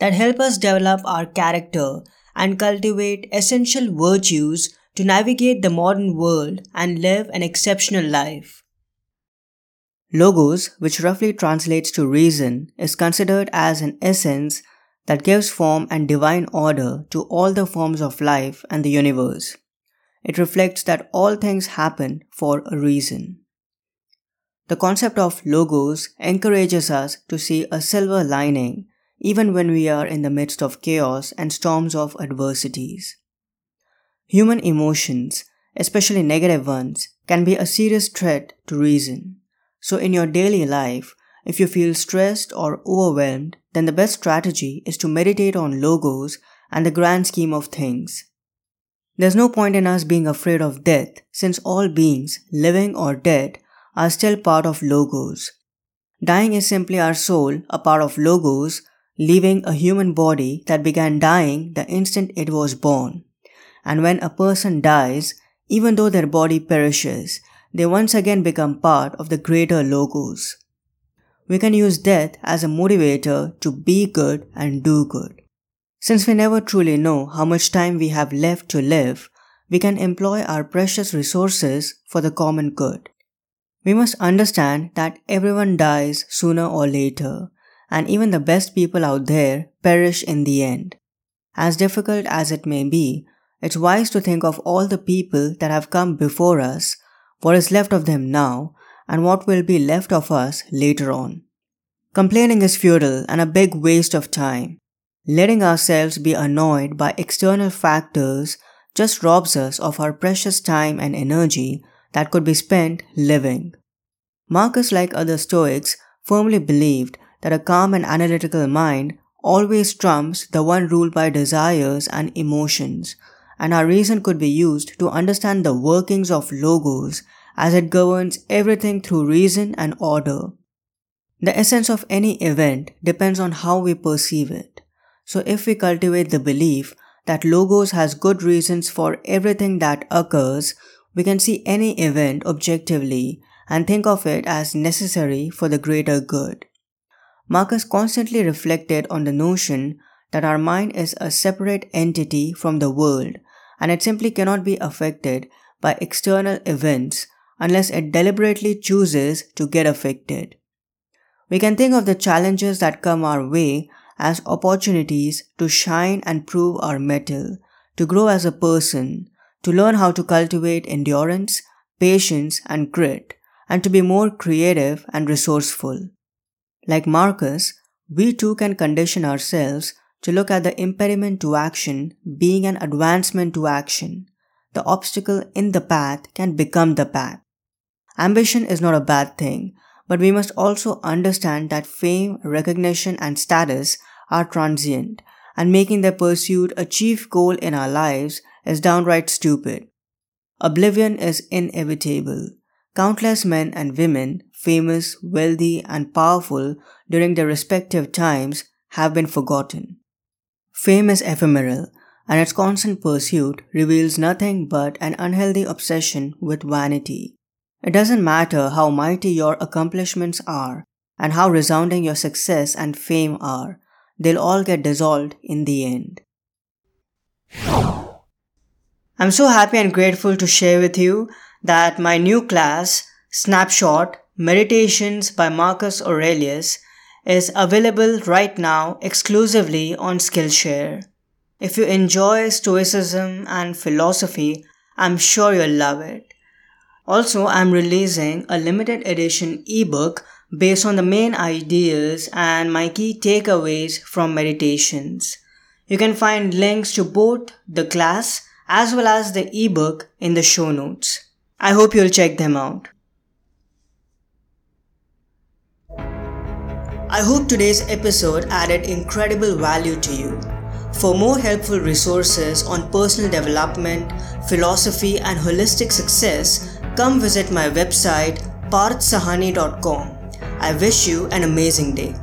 that help us develop our character and cultivate essential virtues to navigate the modern world and live an exceptional life. Logos, which roughly translates to reason, is considered as an essence that gives form and divine order to all the forms of life and the universe. It reflects that all things happen for a reason. The concept of logos encourages us to see a silver lining even when we are in the midst of chaos and storms of adversities. Human emotions, especially negative ones, can be a serious threat to reason. So, in your daily life, if you feel stressed or overwhelmed, then the best strategy is to meditate on logos and the grand scheme of things. There's no point in us being afraid of death since all beings, living or dead, are still part of logos. Dying is simply our soul, a part of logos, leaving a human body that began dying the instant it was born. And when a person dies, even though their body perishes, they once again become part of the greater logos. We can use death as a motivator to be good and do good. Since we never truly know how much time we have left to live, we can employ our precious resources for the common good. We must understand that everyone dies sooner or later, and even the best people out there perish in the end. As difficult as it may be, it's wise to think of all the people that have come before us, what is left of them now, and what will be left of us later on. Complaining is futile and a big waste of time. Letting ourselves be annoyed by external factors just robs us of our precious time and energy that could be spent living. Marcus, like other Stoics, firmly believed that a calm and analytical mind always trumps the one ruled by desires and emotions, and our reason could be used to understand the workings of logos as it governs everything through reason and order. The essence of any event depends on how we perceive it. So if we cultivate the belief that logos has good reasons for everything that occurs, we can see any event objectively and think of it as necessary for the greater good. Marcus constantly reflected on the notion that our mind is a separate entity from the world and it simply cannot be affected by external events unless it deliberately chooses to get affected. We can think of the challenges that come our way as opportunities to shine and prove our mettle, to grow as a person, to learn how to cultivate endurance, patience, and grit, and to be more creative and resourceful. Like Marcus, we too can condition ourselves to look at the impediment to action being an advancement to action. The obstacle in the path can become the path. Ambition is not a bad thing, but we must also understand that fame, recognition, and status are transient, and making their pursuit a chief goal in our lives is downright stupid. Oblivion is inevitable. Countless men and women famous, wealthy, and powerful during their respective times have been forgotten. Fame is ephemeral, and its constant pursuit reveals nothing but an unhealthy obsession with vanity. It doesn't matter how mighty your accomplishments are and how resounding your success and fame are, they'll all get dissolved in the end. I'm so happy and grateful to share with you that my new class, Snapshot, Meditations by Marcus Aurelius is available right now exclusively on Skillshare. If you enjoy Stoicism and philosophy, I'm sure you'll love it. Also, I'm releasing a limited edition ebook based on the main ideas and my key takeaways from meditations. You can find links to both the class as well as the ebook in the show notes. I hope you'll check them out. I hope today's episode added incredible value to you. For more helpful resources on personal development, philosophy, and holistic success, come visit my website parthsahani.com. I wish you an amazing day.